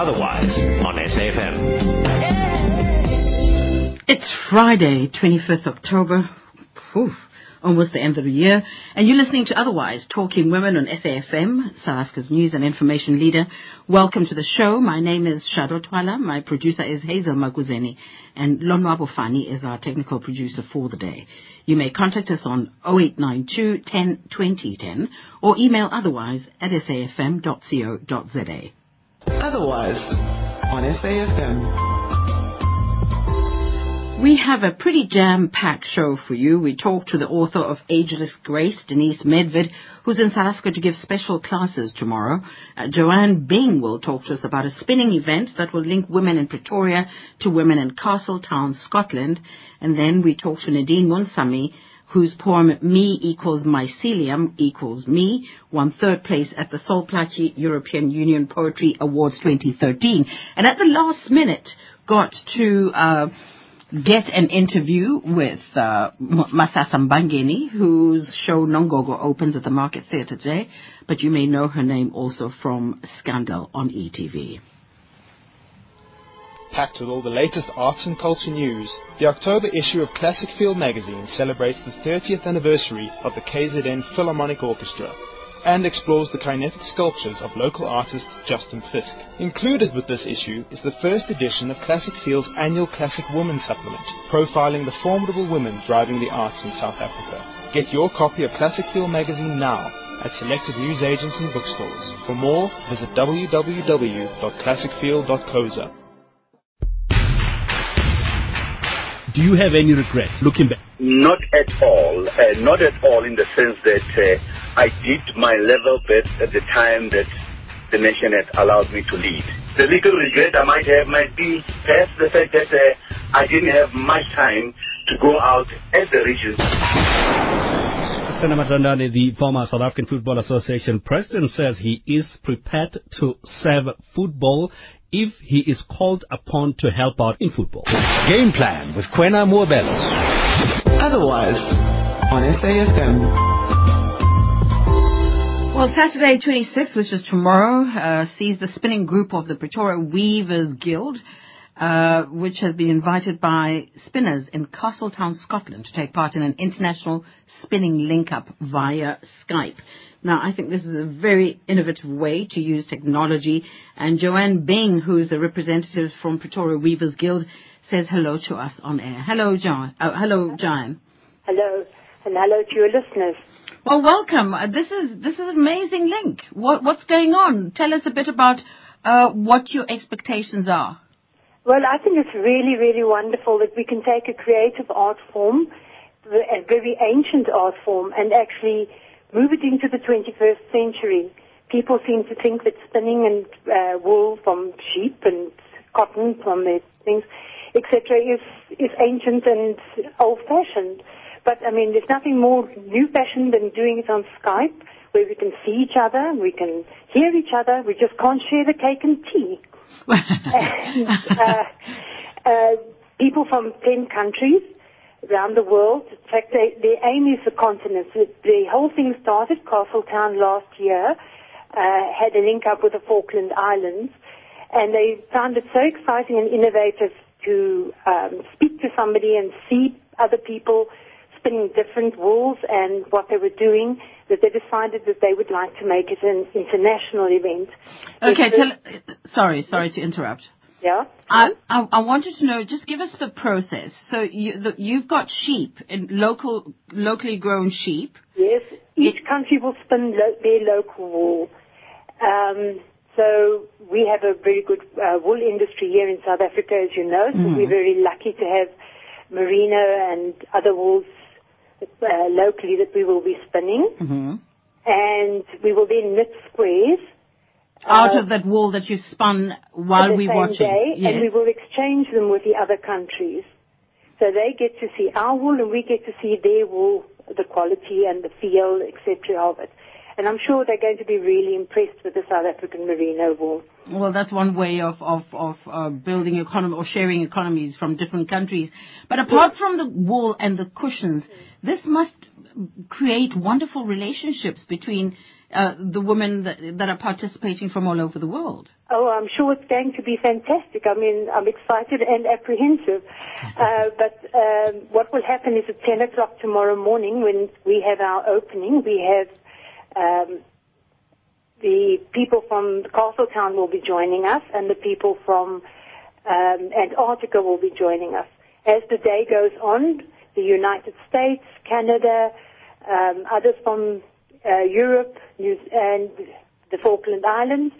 Otherwise on SAFM. It's Friday, 25th October. Oof, almost the end of the year. And you're listening to Otherwise, Talking Women on SAFM, South Africa's news and information leader. Welcome to the show. My name is Shado Twala. My producer is Hazel Maguzeni. And Lonwabo Fani is our technical producer for the day. You may contact us on 0892 10 2010 or email otherwise at safm.co.za. Otherwise, on SAFM. We have a pretty jam-packed show for you. We talk to the author of Ageless Grace, Denise Medved, who's in South Africa to give special classes tomorrow. Uh, Joanne Bing will talk to us about a spinning event that will link women in Pretoria to women in Castletown, Scotland. And then we talk to Nadine Munsami, whose poem Me equals mycelium equals me won third place at the Sol Plaatje European Union Poetry Awards 2013. And at the last minute got to uh, get an interview with uh, Masasa Mbangeni, whose show Nongogo opens at the Market Theatre today, but you may know her name also from Scandal on ETV. Packed with all the latest arts and culture news, the October issue of Classic Feel magazine celebrates the 30th anniversary of the KZN Philharmonic Orchestra and explores the kinetic sculptures of local artist Justin Fisk. Included with this issue is the first edition of Classic Feel's annual Classic Woman supplement, profiling the formidable women driving the arts in South Africa. Get your copy of Classic Feel magazine now at selected newsagents and bookstores. For more, visit www.classicfeel.coza. Do you have any regrets looking back? Not at all. Uh, not at all in the sense that uh, I did my level best at the time that the nation had allowed me to lead. The little regret I might have might be perhaps the fact that uh, I didn't have much time to go out as the region. Senator Matandane, the former South African Football Association president, says he is prepared to serve football if he is called upon to help out in football. Game Plan with Kwena Muabelo. Otherwise, on SAFM. Well, Saturday 26, which is tomorrow, uh, sees the spinning group of the Pretoria Weavers Guild, uh, which has been invited by spinners in Castletown, Scotland, to take part in an international spinning link-up via Skype. Now, I think this is a very innovative way to use technology. And Joanne Bing, who's a representative from Pretoria Weavers Guild, says hello to us on air. Hello, John. Oh, hello, Joanne. Hello, and hello to your listeners. Well, welcome. Uh, this is this is an amazing link. What, what's going on? Tell us a bit about uh, what your expectations are. Well, I think it's really, really wonderful that we can take a creative art form, a very ancient art form, and actually move it into the 21st century. People seem to think that spinning and uh, wool from sheep and cotton from the things, etc., is is ancient and old-fashioned. But I mean, there's nothing more new-fashioned than doing it on Skype, where we can see each other, we can hear each other, we just can't share the cake and tea. and, uh, uh, people from 10 countries around the world. In fact, they, their aim is the continent. The, the whole thing started, Castletown last year, uh, had a link up with the Falkland Islands, and they found it so exciting and innovative to um, speak to somebody and see other people spinning different wools and what they were doing that they decided that they would like to make it an international event. Okay, tell, sorry, sorry to interrupt. Yeah. I, I, I wanted to know, just give us the process. So you, the, you've got sheep, in local, locally grown sheep. Yes. Each country will spin lo- their local wool. Um, so we have a very good uh, wool industry here in South Africa, as you know. So Mm-hmm. we're very lucky to have merino and other wools uh, locally that we will be spinning. hmm And we will then knit squares. Out uh, of that wool that you spun while same watching. day, yes. and we will exchange them with the other countries. So they get to see our wool, and we get to see their wool, the quality and the feel, etc. of it. And I'm sure they're going to be really impressed with the South African merino wool. Well, that's one way of of of uh, building economy or sharing economies from different countries. But apart from the wool and the cushions, this must create wonderful relationships between uh, the women that, that are participating from all over the world. Oh, I'm sure it's going to be fantastic. I mean, I'm excited and apprehensive. Uh, but um, what will happen is at 10 o'clock tomorrow morning when we have our opening, we have um, the people from Castletown will be joining us and the people from um, Antarctica will be joining us. As the day goes on, the United States, Canada, um, others from uh, Europe, New and the Falkland Islands,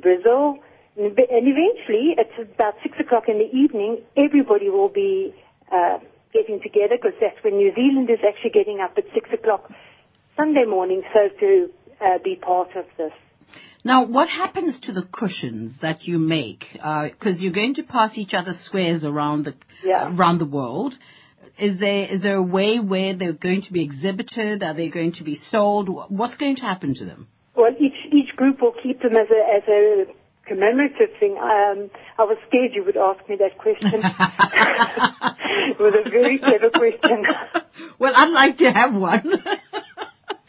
Brazil, and eventually it's about six o'clock in the evening. Everybody will be uh, getting together because that's when New Zealand is actually getting up at six o'clock Sunday morning, so to uh, be part of this. Now, what happens to the cushions that you make? Because uh, you're going to pass each other squares around the yeah. around the world. Is there is there a way where they're going to be exhibited? Are they going to be sold? What's going to happen to them? Well, each each group will keep them as a as a commemorative thing. Um, I was scared you would ask me that question. it was a very clever question. well, I'd like to have one.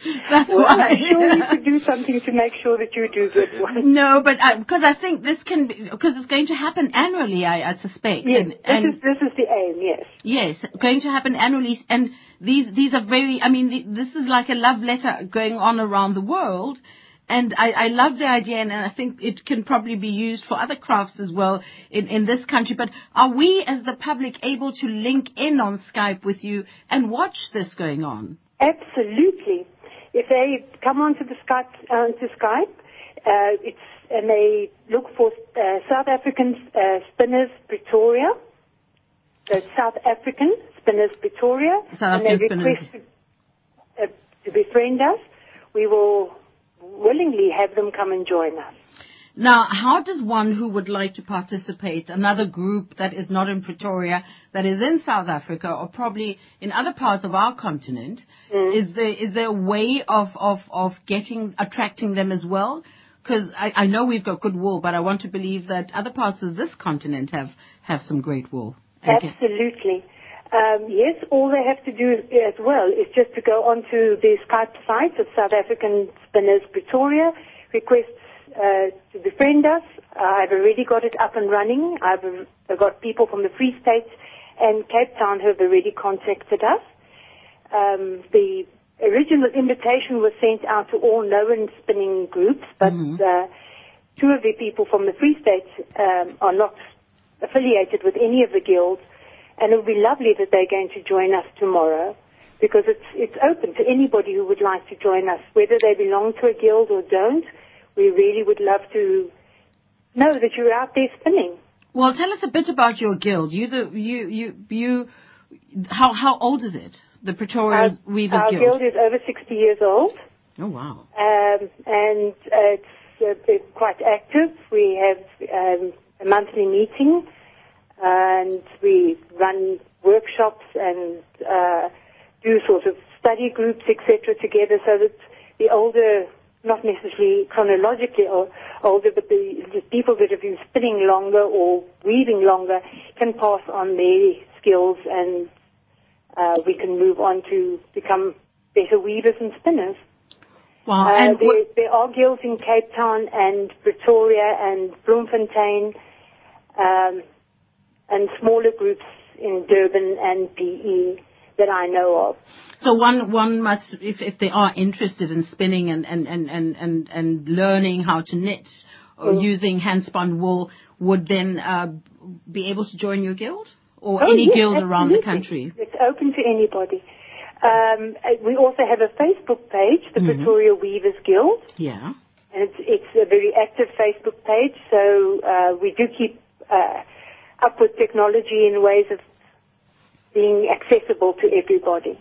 That's well, why. I'm sure you could do something to make sure that you do get one. No, but uh, because I, I, think this can be because it's going to happen annually. I, I suspect. Yes, and, this and is this is the aim. Yes. Yes, going to happen annually, and these these are very. I mean, this is like a love letter going on around the world. And I, I love the idea, and I think it can probably be used for other crafts as well in, in this country. But are we, as the public, able to link in on Skype with you and watch this going on? Absolutely if they come onto the Skype, onto Skype, uh, it's and they look for uh, South African uh, Spinners Pretoria. So South African Spinners Pretoria, South and they request to, uh, to befriend us. We will willingly have them come and join us. Now, how does one who would like to participate, another group that is not in Pretoria, that is in South Africa or probably in other parts of our continent, mm. is there is there a way of of of getting attracting them as well? Because I, I know we've got good wool, but I want to believe that other parts of this continent have have some great wool. Okay. Absolutely. Um, yes, all they have to do as well is just to go onto the Skype site of South African Spinners Pretoria, request uh, to befriend us. I've already got it up and running. I've, I've got people from the Free State and Cape Town who have already contacted us. Um, the original invitation was sent out to all known spinning groups, but mm-hmm. uh, two of the people from the Free State um, are not affiliated with any of the guilds, and it would be lovely that they're going to join us tomorrow because it's it's open to anybody who would like to join us, whether they belong to a guild or don't we really would love to know that you're out there spinning. Well, tell us a bit about your guild. You, the, you, you, you. How how old is it? The Pretoria our, Weavers our Guild. guild is over 60 years old. Oh wow! Um, and uh, it's uh, quite active. We have um, a monthly meeting, and we run workshops and uh, do sort of study groups, etc., together, so that the older not necessarily chronologically older, but the, the people that have been spinning longer or weaving longer can pass on their skills and uh, we can move on to become better weavers and spinners. Wow. Uh, and there, there, are guilds in Cape Town and Pretoria and Bloemfontein um, and smaller groups in Durban and PE that I know of. So one one must, if if they are interested in spinning and and and and and, and learning how to knit or mm. using hand spun wool, would then uh, be able to join your guild or oh, any yes, guild absolutely. around the country. It's open to anybody. Um, uh, we also have a Facebook page, the Mhm. Pretoria Weavers Guild, Yeah. and it's it's a very active Facebook page. So uh, we do keep uh, up with technology in ways of being accessible to everybody.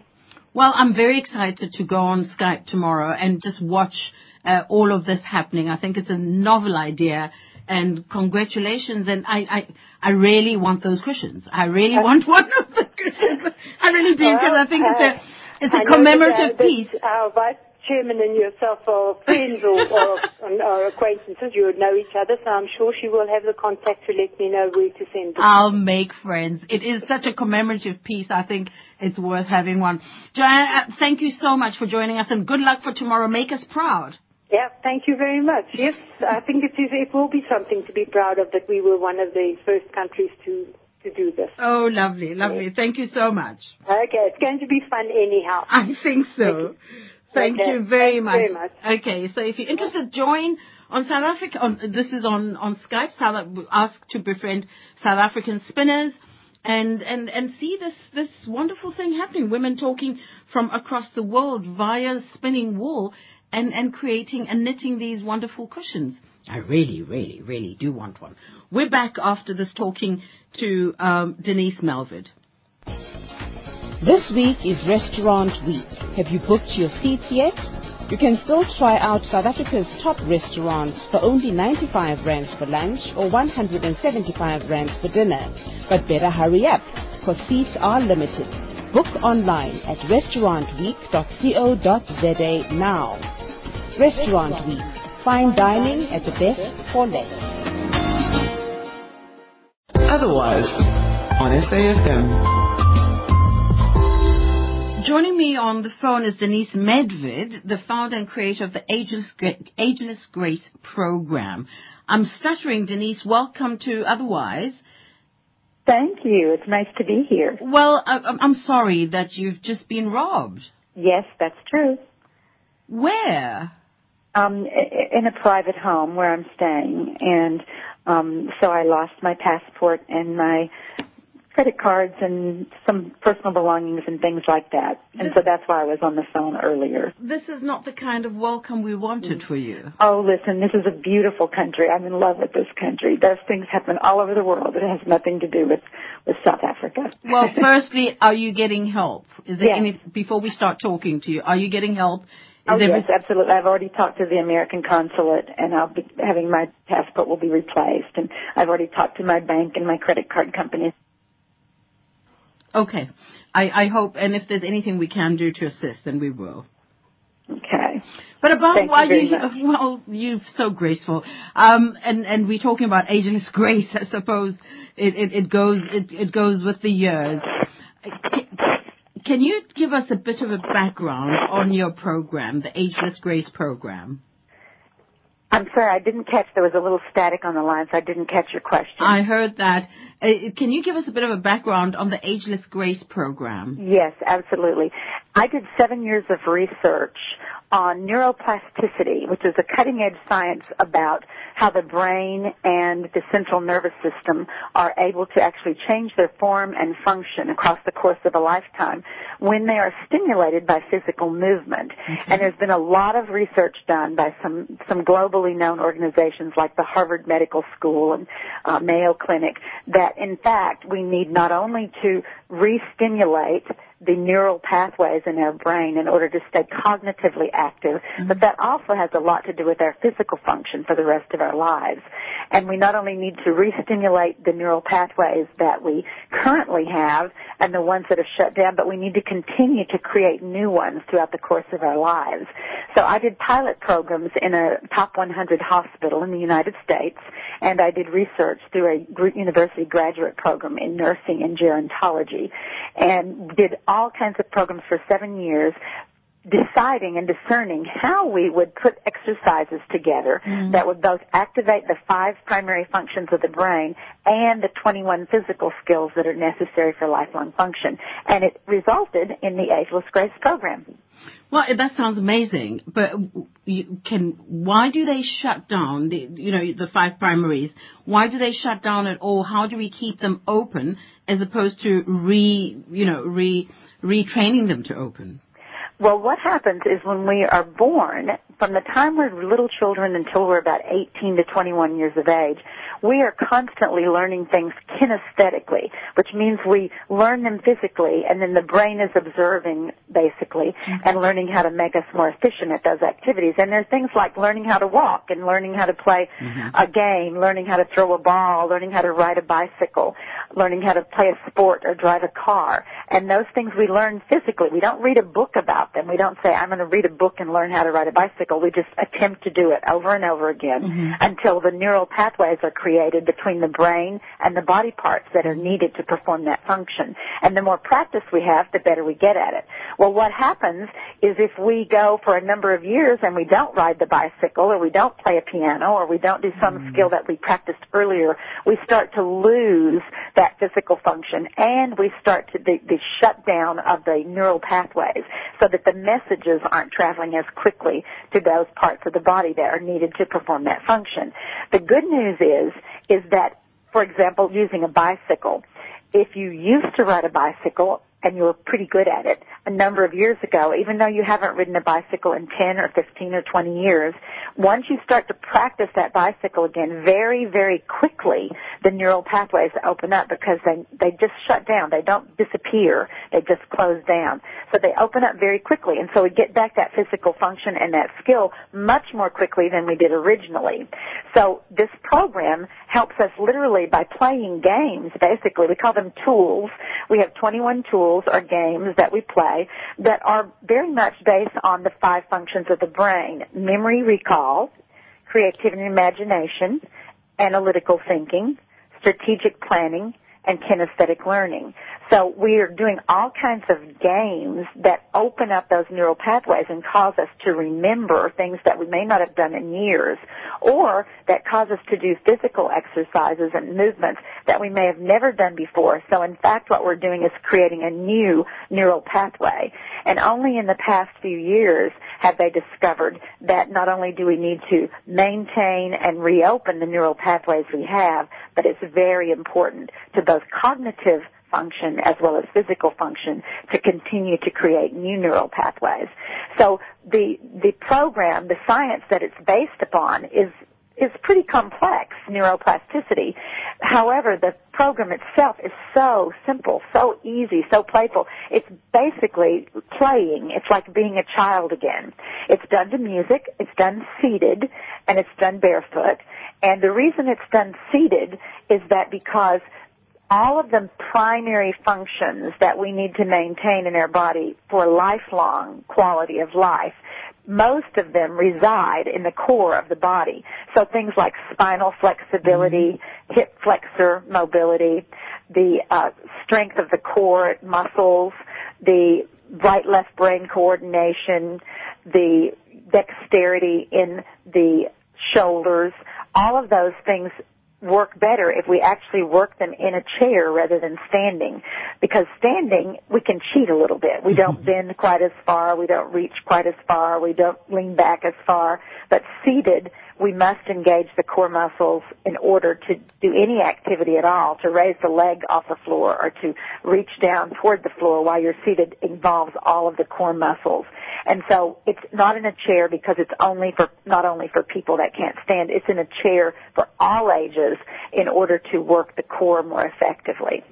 Well, I'm very excited to go on Skype tomorrow and just watch uh, all of this happening. I think it's a novel idea. And congratulations, and I, I, I really want those cushions. I really want one of the cushions. I really do, because I think it's a, it's a commemorative that, uh, piece. Our vice chairman and yourself are friends or, or, or acquaintances. You would know each other, so I'm sure she will have the contact to let me know where to send it. I'll make friends. It is such a commemorative piece. I think it's worth having one. Joanne, uh, thank you so much for joining us, and good luck for tomorrow. Make us proud. Yeah, thank you very much. Yes, I think it is. It will be something to be proud of that we were one of the first countries to to do this. Oh, lovely, lovely. Thank you so much. Okay, it's going to be fun anyhow. I think so. Thank Okay, you very much. very much. Okay, so if you're interested, join on South Africa. On, this is on on Skype. South, ask to befriend South African spinners. And, and, and see this, this wonderful thing happening. Women talking from across the world via spinning wool and, and creating and knitting these wonderful cushions. I really, really, really do want one. We're back after this talking to um, Denise Medved. This week is Restaurant Week. Have you booked your seats yet? You can still try out South Africa's top restaurants for only 95 rands for lunch or 175 rands for dinner. But better hurry up, because seats are limited. Book online at restaurantweek.co.za now. Restaurant Week. Fine dining at the best for less. Otherwise, on SAFM. Joining me on the phone is Denise Medved, the founder and creator of the Ageless, Ageless Grace program. I'm stuttering, Denise. Welcome to Otherwise. Thank you. It's nice to be here. Well, I, I'm- I'm sorry that you've just been robbed. Yes, that's true. Where? Um, in a private home where I'm staying, and um, so I lost my passport and my credit cards and some personal belongings and things like that. And so that's why I was on the phone earlier. This is not the kind of welcome we wanted for you. Oh, listen, this is a beautiful country. I'm in love with this country. Those things happen all over the world. It has nothing to do with, with South Africa. Well, firstly, are you getting help? Is there Yes. any, before we start talking to you, are you getting help? Oh, yes, absolutely. I've already talked to the American consulate, and I'll be having my passport will be replaced. And I've already talked to my bank and my credit card company. Okay. I, I hope, and if there's anything we can do to assist, then we will. Okay. But about Thank you why you, much. well, you're so graceful. Um, and, and we're talking about ageless grace. I suppose it, it, it goes, it, it goes with the years. Can you give us a bit of a background on your program, the Ageless Grace program? I'm sorry, I didn't catch. There was a little static on the line, so I didn't catch your question. I heard that. Uh, can you give us a bit of a background on the Ageless Grace program? Yes, absolutely. I did seven years of research on neuroplasticity, which is a cutting edge science about how the brain and the central nervous system are able to actually change their form and function across the course of a lifetime when they are stimulated by physical movement. And there's been a lot of research done by some, some globally known organizations like the Harvard Medical School and uh, Mayo Clinic that in fact we need not only to re-stimulate the neural pathways in our brain in order to stay cognitively active, mm-hmm. but that also has a lot to do with our physical function for the rest of our lives. And we not only need to re-stimulate the neural pathways that we currently have and the ones that have shut down, but we need to continue to create new ones throughout the course of our lives. So I did pilot programs in a top 100 hospital in the United States, and I did research through a university graduate program in nursing and gerontology, and did all kinds of programs for seven years deciding and discerning how we would put exercises together mm-hmm. that would both activate the five primary functions of the brain and the 21 physical skills that are necessary for lifelong function. And it resulted in the Ageless Grace program. Well, that sounds amazing, but you can. Why do they shut down the, you know, the five primaries? Why do they shut down at all? How do we keep them open as opposed to re, you know, re retraining them to open? Well, what happens is when we are born, from the time we're little children until we're about 18 to 21 years of age, we are constantly learning things kinesthetically, which means we learn them physically and then the brain is observing basically mm-hmm. and learning how to make us more efficient at those activities. And there are things like learning how to walk and learning how to play mm-hmm. a game, learning how to throw a ball, learning how to ride a bicycle, learning how to play a sport or drive a car. And those things we learn physically. We don't read a book about them. We don't say, I'm going to read a book and learn how to ride a bicycle. We just attempt to do it over and over again Mm-hmm. until the neural pathways are created between the brain and the body parts that are needed to perform that function. And the more practice we have, the better we get at it. Well, what happens is if we go for a number of years and we don't ride the bicycle or we don't play a piano or we don't do some skill that we practiced earlier, we start to lose that physical function and we start to the, the shutdown of the neural pathways so that the messages aren't traveling as quickly to those parts of the body that are needed to perform that function. The good news is, is that, for example, using a bicycle, if you used to ride a bicycle and you were pretty good at it a number of years ago, even though you haven't ridden a bicycle in 10 or 15 or 20 years, once you start to practice that bicycle again, very, very quickly, the neural pathways open up because they, they just shut down. They don't disappear. They just close down. So they open up very quickly. And so we get back that physical function and that skill much more quickly than we did originally. So this program helps us literally by playing games, basically. We call them tools. We have 21 tools or games that we play that are very much based on the five functions of the brain. Memory recall, creativity and imagination, analytical thinking, strategic planning, and kinesthetic learning. So we are doing all kinds of games that open up those neural pathways and cause us to remember things that we may not have done in years, or that cause us to do physical exercises and movements that we may have never done before. So in fact, what we're doing is creating a new neural pathway. And only in the past few years have they discovered that not only do we need to maintain and reopen the neural pathways we have, but it's very important to both cognitive function as well as physical function to continue to create new neural pathways. So the the program, the science that it's based upon is is pretty complex, neuroplasticity. However, the program itself is so simple, so easy, so playful. It's basically playing. It's like being a child again. It's done to music, it's done seated, and it's done barefoot. And the reason it's done seated is that because all of the primary functions that we need to maintain in our body for lifelong quality of life, most of them reside in the core of the body. So things like spinal flexibility, hip flexor mobility, the uh, strength of the core muscles, the right left brain coordination, the dexterity in the shoulders, all of those things work better if we actually work them in a chair rather than standing. Because standing, we can cheat a little bit. We don't bend quite as far, we don't reach quite as far, we don't lean back as far. But seated, we must engage the core muscles in order to do any activity at all. To raise the leg off the floor or to reach down toward the floor while you're seated involves all of the core muscles. And so it's not in a chair because it's only for, not only for people that can't stand, it's in a chair for all ages in order to work the core more effectively.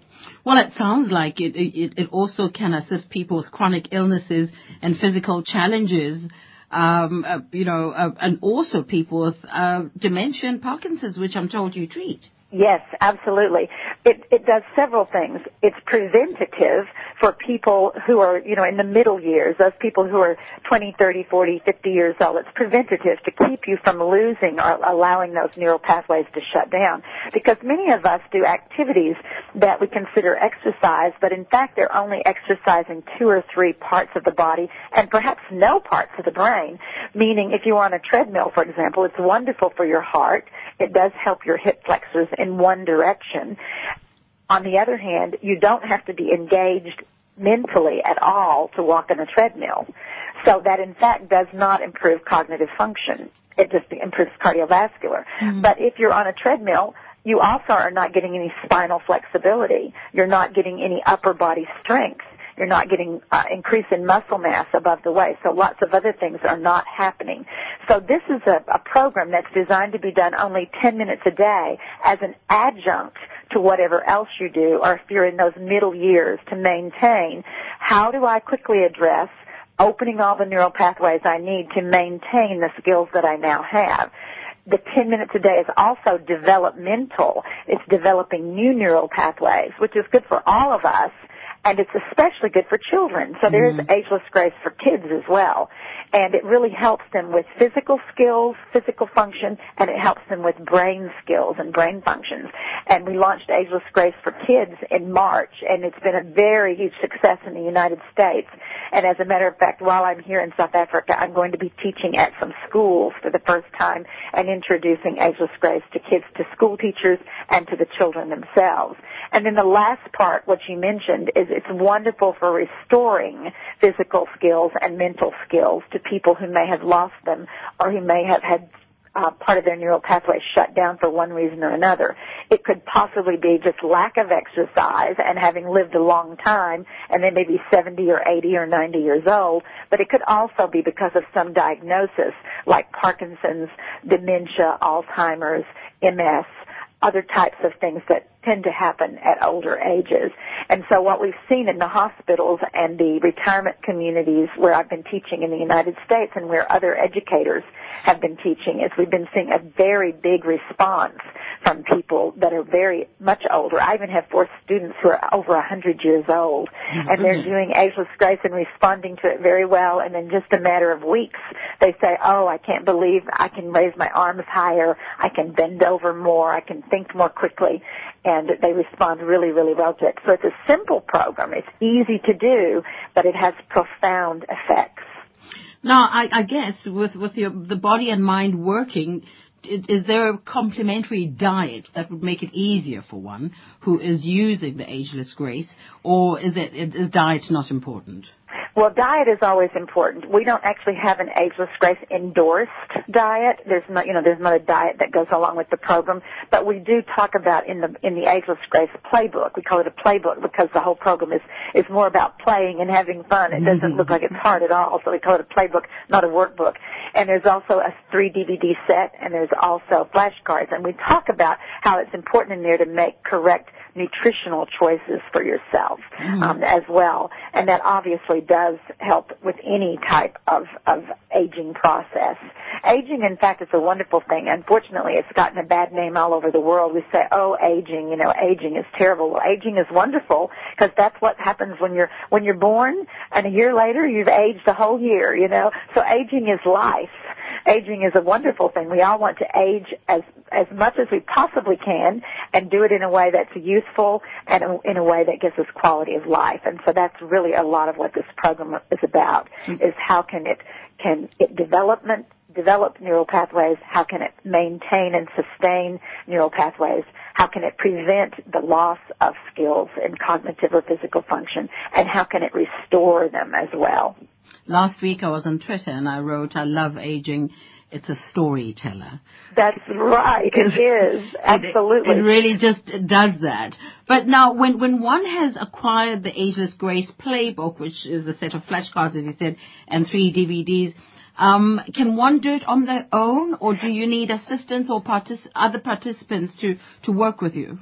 Well, it sounds like it, it, it also can assist people with chronic illnesses and physical challenges, um, uh, you know, uh, and also people with uh, dementia and Parkinson's, which I'm told you treat. Yes, absolutely. It, it does several things. It's preventative for people who are, you know, in the middle years, those people who are 20, 30, 40, 50 years old. It's preventative to keep you from losing or allowing those neural pathways to shut down. Because many of us do activities that we consider exercise, but in fact they're only exercising two or three parts of the body and perhaps no parts of the brain. Meaning if you're on a treadmill, for example, it's wonderful for your heart. It does help your hip flexors in one direction. On the other hand, you don't have to be engaged mentally at all to walk on a treadmill. So that in fact does not improve cognitive function. It just improves cardiovascular. Mm-hmm. But if you're on a treadmill, you also are not getting any spinal flexibility. You're not getting any upper body strength. You're not getting uh, increase in muscle mass above the waist. So lots of other things are not happening. So this is a, a program that's designed to be done only 10 minutes a day as an adjunct to whatever else you do or if you're in those middle years to maintain how do I quickly address opening all the neural pathways I need to maintain the skills that I now have the 10 minutes a day is also developmental. It's developing new neural pathways, which is good for all of us and it's especially good for children. So there is Mhm. ageless grace for kids as well. And it really helps them with physical skills, physical function, and it helps them with brain skills and brain functions. And we launched Ageless Grace for Kids in March, and it's been a very huge success in the United States. And as a matter of fact, while I'm here in South Africa, I'm going to be teaching at some schools for the first time and introducing Ageless Grace to kids, to school teachers, and to the children themselves. And then the last part, what you mentioned, is it's wonderful for restoring physical skills and mental skills to people who may have lost them or who may have had uh, part of their neural pathway shut down for one reason or another. It could possibly be just lack of exercise and having lived a long time and they may be 70 or 80 or 90 years old, but it could also be because of some diagnosis like Parkinson's, dementia, Alzheimer's, MS, other types of things that tend to happen at older ages. And so what we've seen in the hospitals and the retirement communities where I've been teaching in the United States and where other educators have been teaching is we've been seeing a very big response from people that are very much older. I even have four students who are over a hundred years old oh, and they're doing ageless grace and responding to it very well. And in just a matter of weeks they say, oh, I can't believe I can raise my arms higher, I can bend over more, I can think more quickly and they respond really, really well to it. So it's a simple program. It's easy to do, but it has profound effects. Now, I, I guess with, with your, the body and mind working, is, there a complementary diet that would make it easier for one who is using the ageless grace, or is it is diet not important? Well, diet is always important. We don't actually have an ageless grace endorsed diet. There's not, you know, there's not a diet that goes along with the program, but we do talk about in the in the ageless grace playbook. We call it a playbook because the whole program is is more about playing and having fun. It doesn't look like it's hard at all, so we call it a playbook, not a workbook. And there's also a three DVD set, and there's also flashcards, and we talk about how it's important in there to make correct nutritional choices for yourself um, as well, and that obviously does help with any type of of aging process. Aging, in fact, is a wonderful thing. Unfortunately, it's gotten a bad name all over the world. We say, "Oh, aging," you know, aging is terrible. Well, aging is wonderful because that's what happens when you're when you're born, and a year later you've aged a whole year. You know, so aging is life. Aging is a wonderful thing. We all want to age as as much as we possibly can and do it in a way that's useful and in a way that gives us quality of life. And so that's really a lot of what this program is about mm-hmm. is how can it can it development develop neural pathways, how can it maintain and sustain neural pathways, how can it prevent the loss of skills in cognitive or physical function, and how can it restore them as well. Last week I was on Twitter and I wrote, I love aging. It's a storyteller. That's right. It is. Absolutely. It, it really just does that. But now, when, when one has acquired the Ageless Grace playbook, which is a set of flashcards, as you said, and three DVDs, um, can one do it on their own, or do you need assistance or partic- other participants to, to work with you?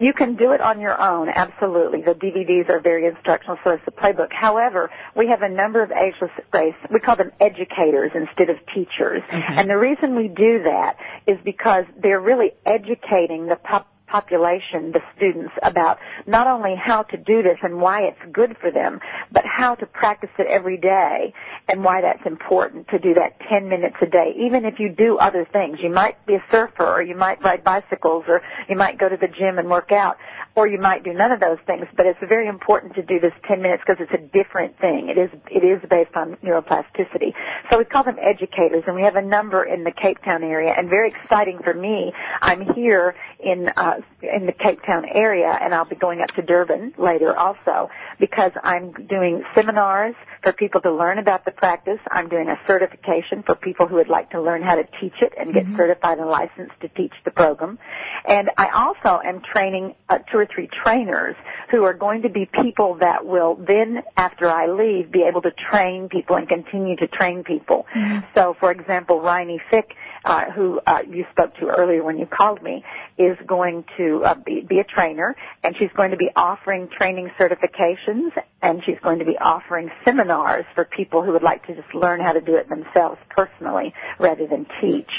You can do it on your own, absolutely. The DVDs are very instructional, so is the playbook. However, we have a number of ageless grace, we call them educators instead of teachers. Mm-hmm. And the reason we do that is because they're really educating the pop- population, the students, about not only how to do this and why it's good for them, but how to practice it every day and why that's important to do that 10 minutes a day. Even if you do other things, you might be a surfer or you might ride bicycles or you might go to the gym and work out or you might do none of those things, but it's very important to do this 10 minutes because it's a different thing. It is, it is based on neuroplasticity. So we call them educators and we have a number in the Cape Town area and very exciting for me, I'm here in, uh, in the Cape Town area and I'll be going up to Durban later also because I'm doing seminars for people to learn about the practice. I'm doing a certification for people who would like to learn how to teach it and get certified and licensed to teach the program. And I also am training uh, two or three trainers who are going to be people that will then, after I leave, be able to train people and continue to train people. So, for example, Riney Fick uh, who uh, you spoke to earlier when you called me, is going to uh, be, be a trainer, and she's going to be offering training certifications, and she's going to be offering seminars for people who would like to just learn how to do it themselves personally rather than teach.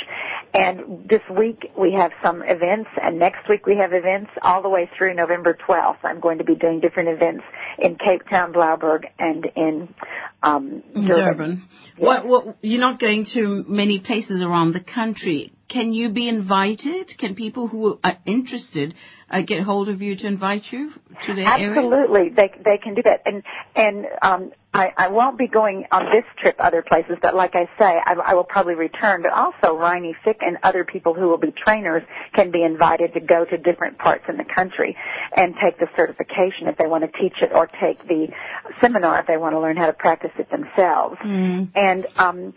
And this week we have some events, and next week we have events all the way through November 12th. I'm going to be doing different events in Cape Town, Blouberg, and in um, Durban. Durban. What, what, you're not going to many places around the country. Can you be invited? Can people who are interested uh, get hold of you to invite you to their area? Absolutely, they they can do that, and and um, I I won't be going on this trip other places, but like I say, I, I will probably return. But also, Riney Fick and other people who will be trainers can be invited to go to different parts in the country and take the certification if they want to teach it, or take the seminar if they want to learn how to practice it themselves. Mm. And um,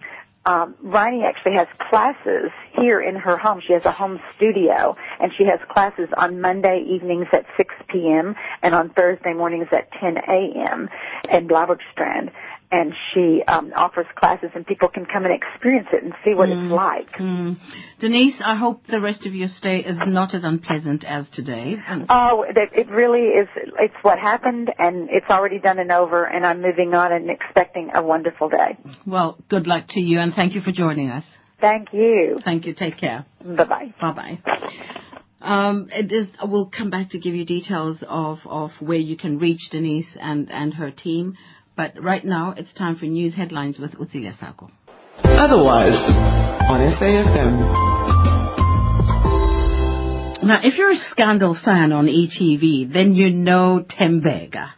um, Riney actually has classes here in her home. She has a home studio, and she has classes on Monday evenings at 6 p.m. and on Thursday mornings at 10 a.m. in Bloubergstrand. And she um, offers classes, and people can come and experience it and see what it's like. Mm. Denise, I hope the rest of your stay is not as unpleasant as today. Oh, it, it really is. It's what happened, and it's already done and over. And I'm moving on and expecting a wonderful day. well, good luck to you, and thank you for joining us. Thank you. Thank you. Take care. Bye bye. Bye bye. Um, it is, we'll come back to give you details of, of where you can reach Denise and, and her team. But right now, it's time for news headlines with Utsilia Sako. Otherwise, on SAFM. Now, if you're a Scandal fan on ETV, then you know Tembega.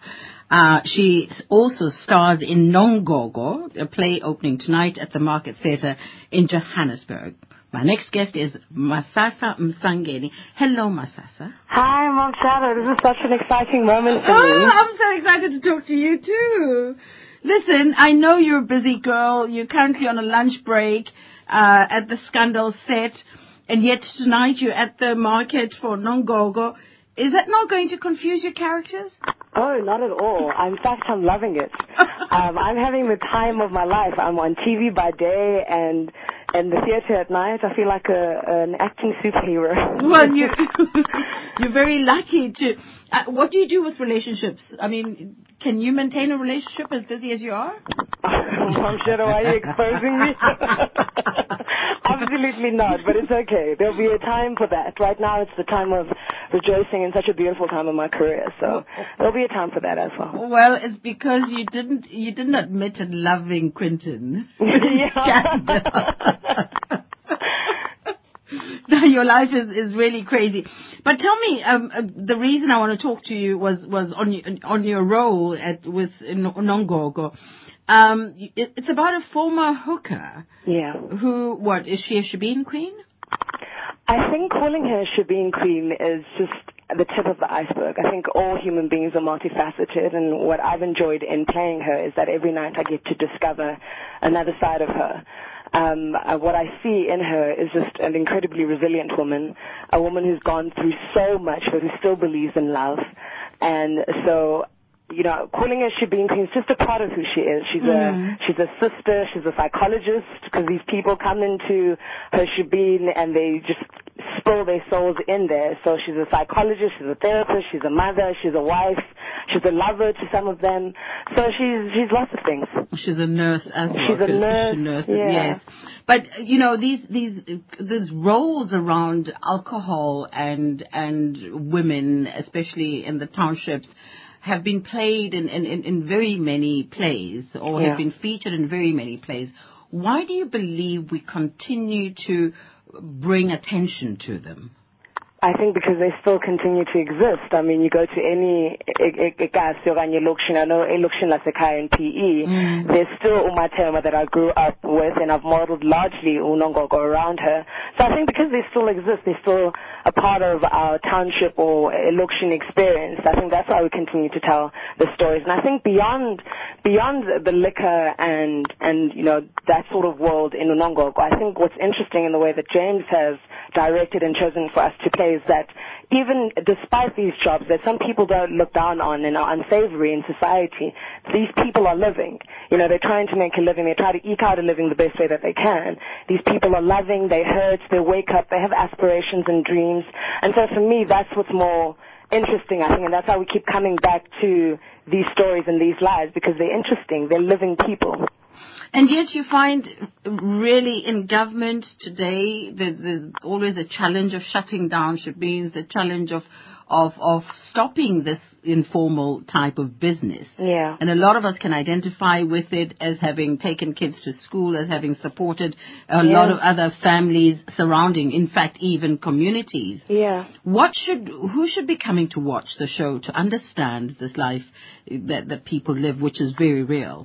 Uh, she also stars in Nongogo, a play opening tonight at the Market Theatre in Johannesburg. My next guest is Masasa Mbangeni. Hello, Masasa. Hi, Mom Shado. This is such an exciting moment for Oh, me. I'm so excited to talk to you too. Listen, I know you're a busy girl. You're currently on a lunch break uh, at the Scandal set, and yet tonight you're at the market for Nongogo. Is that not going to confuse your characters? Oh, not at all. In fact, I'm loving it. um, I'm having the time of my life. I'm on TV by day and in the theater at night. I feel like a, an acting superhero. Well, you you're very lucky to. Uh, what do you do with relationships? I mean, can you maintain a relationship as busy as you are? Mom Shado, are you exposing me? Absolutely not, but it's okay. There'll be a time for that. Right now, it's the time of rejoicing in such a beautiful time in my career, so there'll be a time for that as well. Well, it's because you didn't you didn't admit to loving Quentin. Now, Your life is, is really crazy. But tell me, um, uh, the reason I want to talk to you was, was on, on your role at, with Nongogo. Um, it, it's about a former hooker Yeah. who, what, is she a Shebeen queen? I think calling her a Shebeen Queen is just the tip of the iceberg. I think all human beings are multifaceted, and what I've enjoyed in playing her is that every night I get to discover another side of her. Um, uh, what I see in her is just an incredibly resilient woman, a woman who's gone through so much, but who still believes in love. And so you know, calling her Shebeen Queen is just a part of who she is. She's a she's a sister. She's a psychologist because these people come into her Shebeen and they just spill their souls in there. So she's a psychologist. She's a therapist. She's a mother. She's a wife. She's a lover to some of them. So she's she's lots of things. She's a nurse as well. She's a nurse, She nurses, yeah. yes. But you know these these these roles around alcohol and and women, especially in the townships, have been played in in, in, in very many plays or Yeah. have been featured in very many plays. Why do you believe we continue to bring attention to them? I think because they still continue to exist. I mean, you go to any ikasi okanye elokishini, I know elokishini lasekhaya in PE, mm. there's still umatema that I grew up with and I've modeled largely unongogo around her. So I think because they still exist, they're still a part of our township or elokishini experience. I think that's why we continue to tell the stories. And I think beyond, beyond the liquor and, and, you know, that sort of world in Unongogo, I think what's interesting in the way that James has directed and chosen for us to play is that even despite these jobs that some people don't look down on and are unsavory in society, these people are living. You know, they're trying to make a living. They try to eke out a living the best way that they can. These people are loving. They hurt. They wake up. They have aspirations and dreams. And so for me, that's what's more interesting, I think, and that's how we keep coming back to these stories and these lives because they're interesting. They're living people. And yet you find really in government today, the, there's always a challenge of shutting down shebeens, the challenge of, of, of stopping this informal type of business. Yeah. And a lot of us can identify with it as having taken kids to school, as having supported a Yeah. lot of other families surrounding, in fact, even communities. Yeah. What should, who should be coming to watch the show to understand this life that, that people live, which is very real?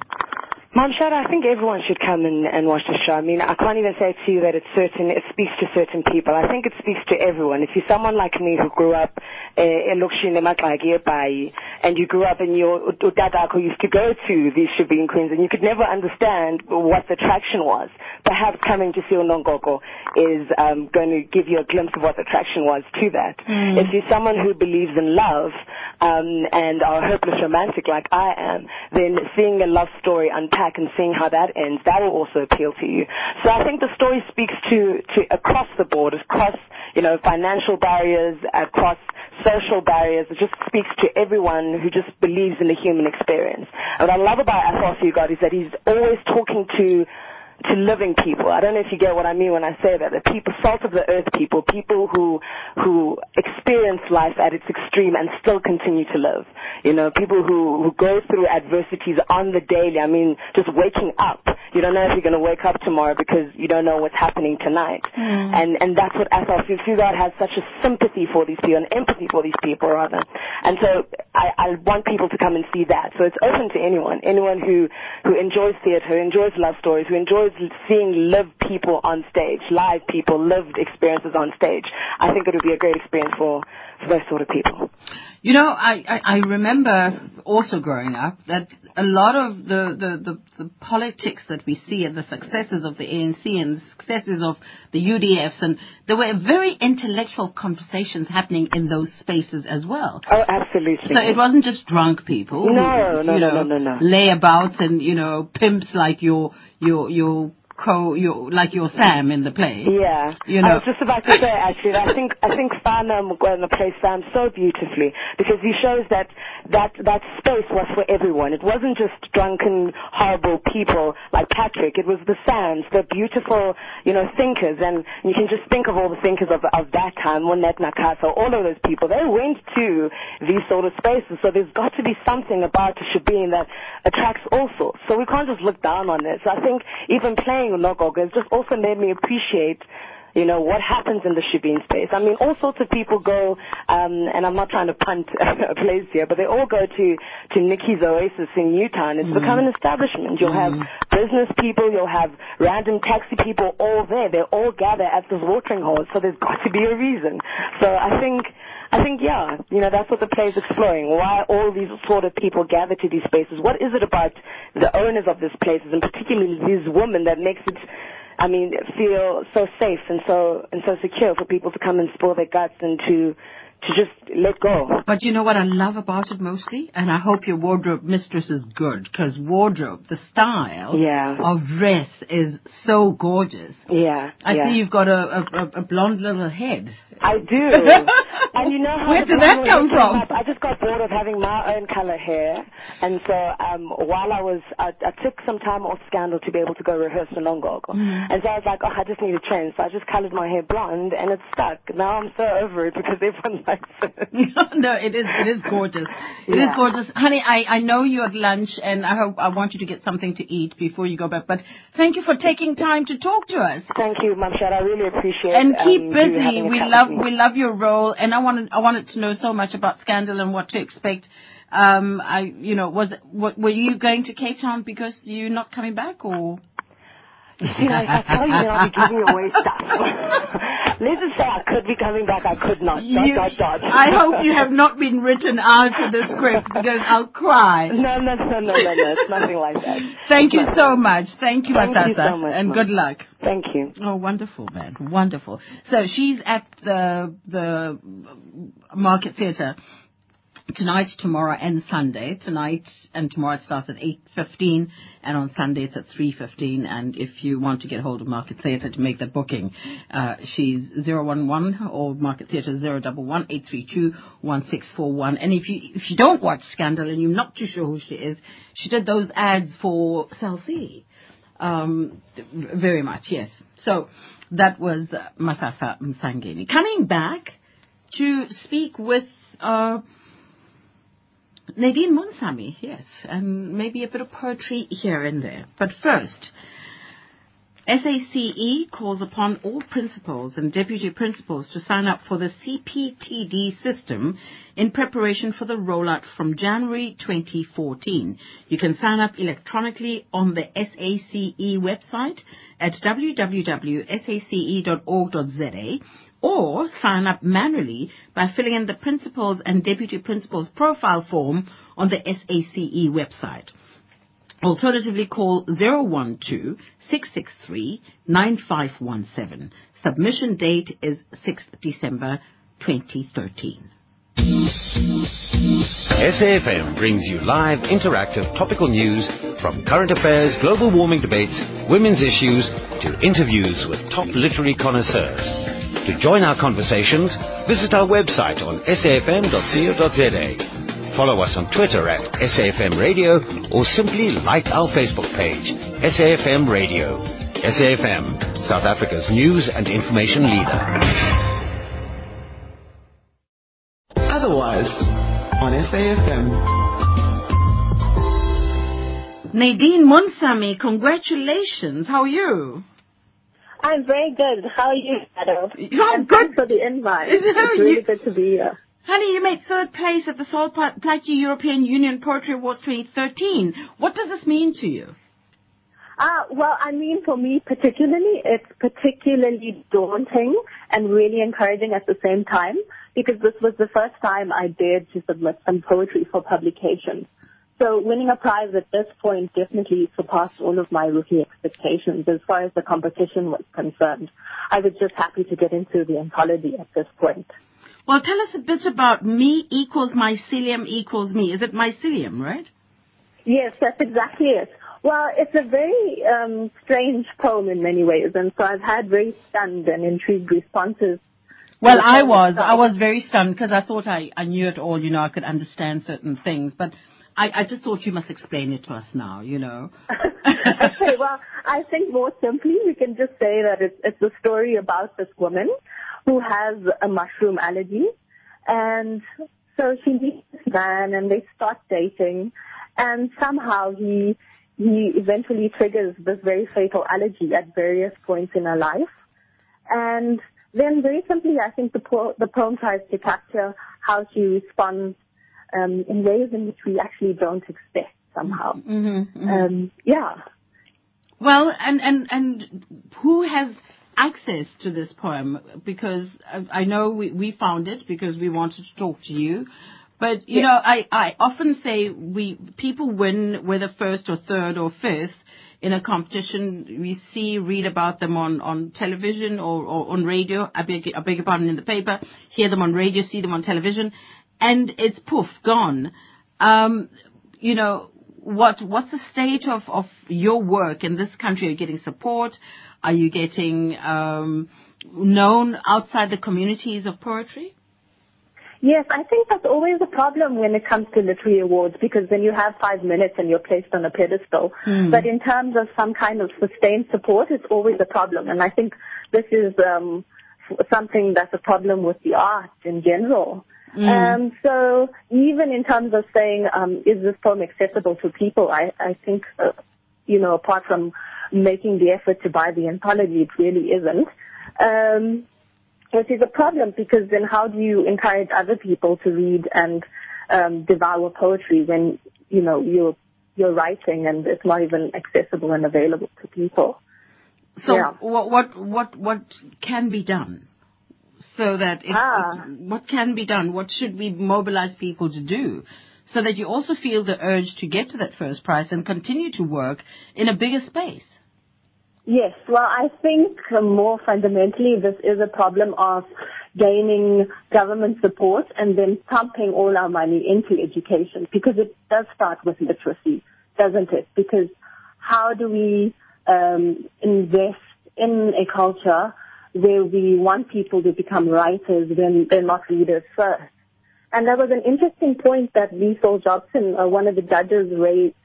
Mom Shada, I think everyone should come and, and watch the show. I mean, I can't even say to you that it's certain, it speaks to certain people. I think it speaks to everyone. If you're someone like me who grew up uh, in Luxury and you grew up and your dadako used to go to these Shebeen Queens and you could never understand what the attraction was, perhaps coming to see Unongogo is um, going to give you a glimpse of what the attraction was to that. Mm. If you're someone who believes in love um, and are a hopeless romantic like I am, then seeing a love story unpack and seeing how that ends, that will also appeal to you. So I think the story speaks to, to across the board, across you know financial barriers, across social barriers. It just speaks to everyone who just believes in the human experience. And what I love about Athol Fugard is that he's always talking to to living people. I don't know if you get what I mean when I say that. The people, salt of the earth people, people who who experience life at its extreme and still continue to live. You know, people who who go through adversities on the daily. I mean, just waking up. You don't know if you're going to wake up tomorrow because you don't know what's happening tonight. Mm. And and that's what Athol Fugard has such a sympathy for these people and empathy for these people rather. And so I, I want people to come and see that. So it's open to anyone, anyone who who enjoys theater, who enjoys love stories, who enjoys seeing live people on stage, live people, lived experiences on stage. I think it would be a great experience for, for those sort of people. You know, I, I, I remember also growing up that a lot of the, the, the, the politics that we see and the successes of the ANC and the successes of the UDFs and there were very intellectual conversations happening in those spaces as well. Oh, absolutely. So it wasn't just drunk people. who, No, no, you no, no, no, no. Layabouts and, you know, pimps like your, your, your co, your, like your Sam in the play. Yeah, You know. I was just about to say actually. I think I think Fana Mokoena plays Sam so beautifully because he shows that that that space was for everyone. It wasn't just drunken, horrible people like Patrick. It was the Sams, the beautiful, you know, thinkers, and you can just think of all the thinkers of of that time. Monet Nakasa, all of those people. They went to these sort of spaces. So there's got to be something about Shebeen that attracts all sorts. So we can't just look down on this. I think even playing Unongogo has just also made me appreciate you know, what happens in the Shebeen space. I mean, all sorts of people go, um, and I'm not trying to punt a place here, but they all go to, to Nikki's Oasis in Newtown. It's become an establishment. You'll have business people, you'll have random taxi people all there. They all gather at this watering hole, so there's got to be a reason. So I think, I think, yeah, you know, that's what the play is exploring. Why all these sort of people gather to these spaces. What is it about the owners of these places, and particularly these women, that makes it I mean, feel so safe and so and so secure for people to come and spill their guts and to to just let go. But you know what I love about it mostly? And I hope your wardrobe mistress is good because wardrobe, the style Yeah. of dress is so gorgeous. Yeah. I yeah. see you've got a, a, a- a blonde little head. I do. and you know how Where did that come from? up? I just got bored of having my own color hair, and so um, while I was, I, I took some time off Scandal to be able to go rehearse the Longogo, Mhm. and so I was like, oh, I just need a trend, so I just colored my hair blonde, and it stuck. Now I'm so over it because everyone likes it. no, it is it is gorgeous. It is Yeah. gorgeous, honey. I I know you're at lunch, and I hope I want you to get something to eat before you go back. But thank you for taking time to talk to us. Thank you, Mum Shad. I really appreciate it. and keep um, busy. We love. We love your role, and I wanted I wanted to know so much about Scandal and what to expect. Um, I you know was what, were you going to Cape Town because you're not coming back or? You know, if I tell you, then I'll be giving away stuff. Let's just say I could be coming back, I could not. You- dot, dot, dot. I hope you have not been written out of the script because I'll cry. No, no, no, no, no, no. It's nothing like that. Thank you so much. Thank you, Thank you so much, and Mom. good luck. Thank you. Oh, wonderful, man. Wonderful. So she's at the the Market Theatre tonight, tomorrow, and Sunday. Tonight and tomorrow it starts at 8.15, and on Sunday it's at 3.15. And if you want to get hold of Market Theatre to make that booking, uh, she's 011 or Market Theatre 011 832 1641. And if you, if you don't watch Scandal and you're not too sure who she is, she did those ads for Cell C. Um, very much, yes. So that was Masasa Mbangeni. Coming back to speak with uh, Nadine Munsami, yes, and maybe a bit of poetry here and there. But first, SACE calls upon all principals and deputy principals to sign up for the CPTD system in preparation for the rollout from January 2014. You can sign up electronically on the SACE website at www.sace.org.za or sign up manually by filling in the principals and deputy principals profile form on the SACE website. Alternatively, call 012-663-9517. Submission date is 6th December 2013. SAFM brings you live, interactive, topical news from current affairs, global warming debates, women's issues, to interviews with top literary connoisseurs. To join our conversations, visit our website on safm.co.za. Follow us on Twitter at SAFM Radio or simply like our Facebook page, SAFM Radio. SAFM, South Africa's news and information leader. Otherwise, on SAFM. Nadine Munsami, congratulations. How are you? I'm very good. How are you, Shado? And good. For the invite. It's really you- good to be here. Honey, you made third place at the Sol Plaatje European Union Poetry Awards 2013. What does this mean to you? Uh, well, I mean, for me particularly, it's particularly daunting and really encouraging at the same time because this was the first time I dared to submit some poetry for publication. So winning a prize at this point definitely surpassed all of my rookie expectations as far as the competition was concerned. I was just happy to get into the anthology at this point. Well, tell us a bit about me equals mycelium equals me. Is it mycelium, right? Yes, that's exactly it. Well, it's a very um, strange poem in many ways, and so I've had very stunned and intrigued responses. Well, I was. I was very stunned because I thought I, I knew it all, you know, I could understand certain things. But I, I just thought you must explain it to us now, you know. okay, well, I think more simply we can just say that it's, it's a story about this woman who has a mushroom allergy, and so she meets this man, and they start dating, and somehow he he eventually triggers this very fatal allergy at various points in her life, and then very simply, I think the po- the poem tries to capture how she responds um, in ways in which we actually don't expect somehow. Mm-hmm, Um, yeah. Well, and, and, and who has access to this poem? Because I, I know we, we found it because we wanted to talk to you. But, you Yeah. know, I, I often say we, people win whether first or third or fifth in a competition. We see, read about them on, on television or, or on radio. I beg, I beg your pardon in the paper. Hear them on radio, see them on television. And it's poof, gone. Um, you know, what what's the state of, of your work in this country? Are you getting support? Are you getting um, known outside the communities of poetry? Yes, I think that's always a problem when it comes to literary awards because then you have five minutes and you're placed on a pedestal. Hmm. But in terms of some kind of sustained support, it's always a problem. And I think this is um, something that's a problem with the arts in general. Mm. Um, so even in terms of saying, um, is this poem accessible to people, I, I think, uh, you know, apart from making the effort to buy the anthology, it really isn't. Um, which is a problem because then how do you encourage other people to read and um, devour poetry when you know you're you're writing and it's not even accessible and available to people? So Yeah. what what what what can be done so that it, Ah. what can be done? What should we mobilize people to do so that you also feel the urge to get to that first prize and continue to work in a bigger space? Yes, well, I think more fundamentally this is a problem of gaining government support and then pumping all our money into education because it does start with literacy, doesn't it? Because how do we um, invest in a culture where we want people to become writers when they're not readers first? And that was an interesting point that Liesl Jobson, uh, one of the judges, raised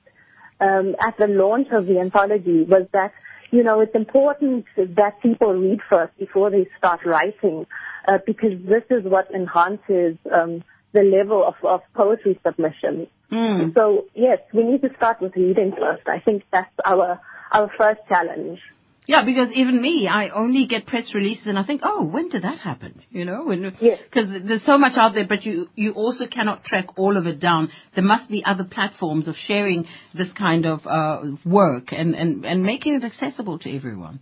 um, at the launch of the anthology was that, you know, it's important that people read first before they start writing, uh, because this is what enhances um, the level of, of poetry submission. Hmm. So yes, we need to start with reading first. I think that's our our first challenge. Yeah, because even me, I only get press releases and I think, oh, when did that happen? You know, when Yes. because there's so much out there, but you you also cannot track all of it down. There must be other platforms of sharing this kind of uh, work and, and and making it accessible to everyone.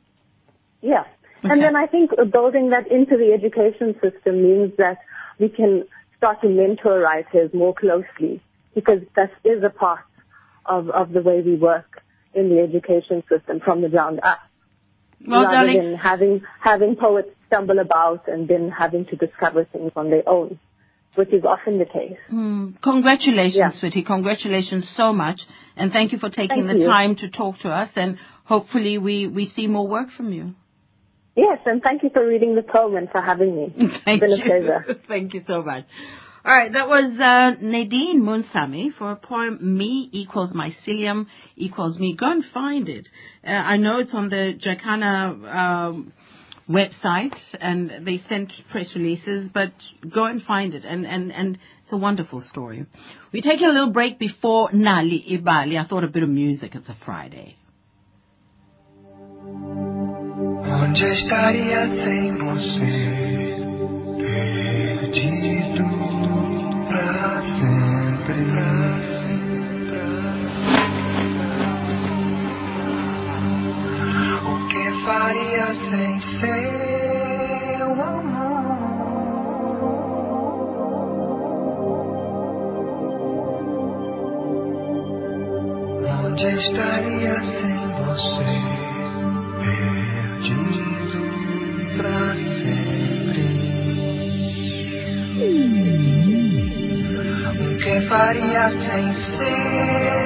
Yeah. Okay. And then I think building that into the education system means that we can start to mentor writers more closely because that is a part of, of the way we work in the education system from the ground up. Well, rather darling, than having, having poets stumble about and then having to discover things on their own, which is often the case. Hmm. Congratulations, Yeah. sweetie. Congratulations so much. And thank you for taking Thank the you. time to talk to us. And hopefully we, we see more work from you. Yes, and thank you for reading the poem and for having me. Thank it's been you. a pleasure. Thank you so much. All right, that was uh, Nadine Munsami for a poem Me equals mycelium equals me. Go and find it. Uh, I know it's on the Jacana um, website and they sent press releases, but go and find it. And, and, and it's a wonderful story. We're taking a little break before Nali Ibali. I thought a bit of music. It's a Friday. Onde estaria sem você? Faria sem seu amor? Onde estaria sem você? Perdido faria sem seu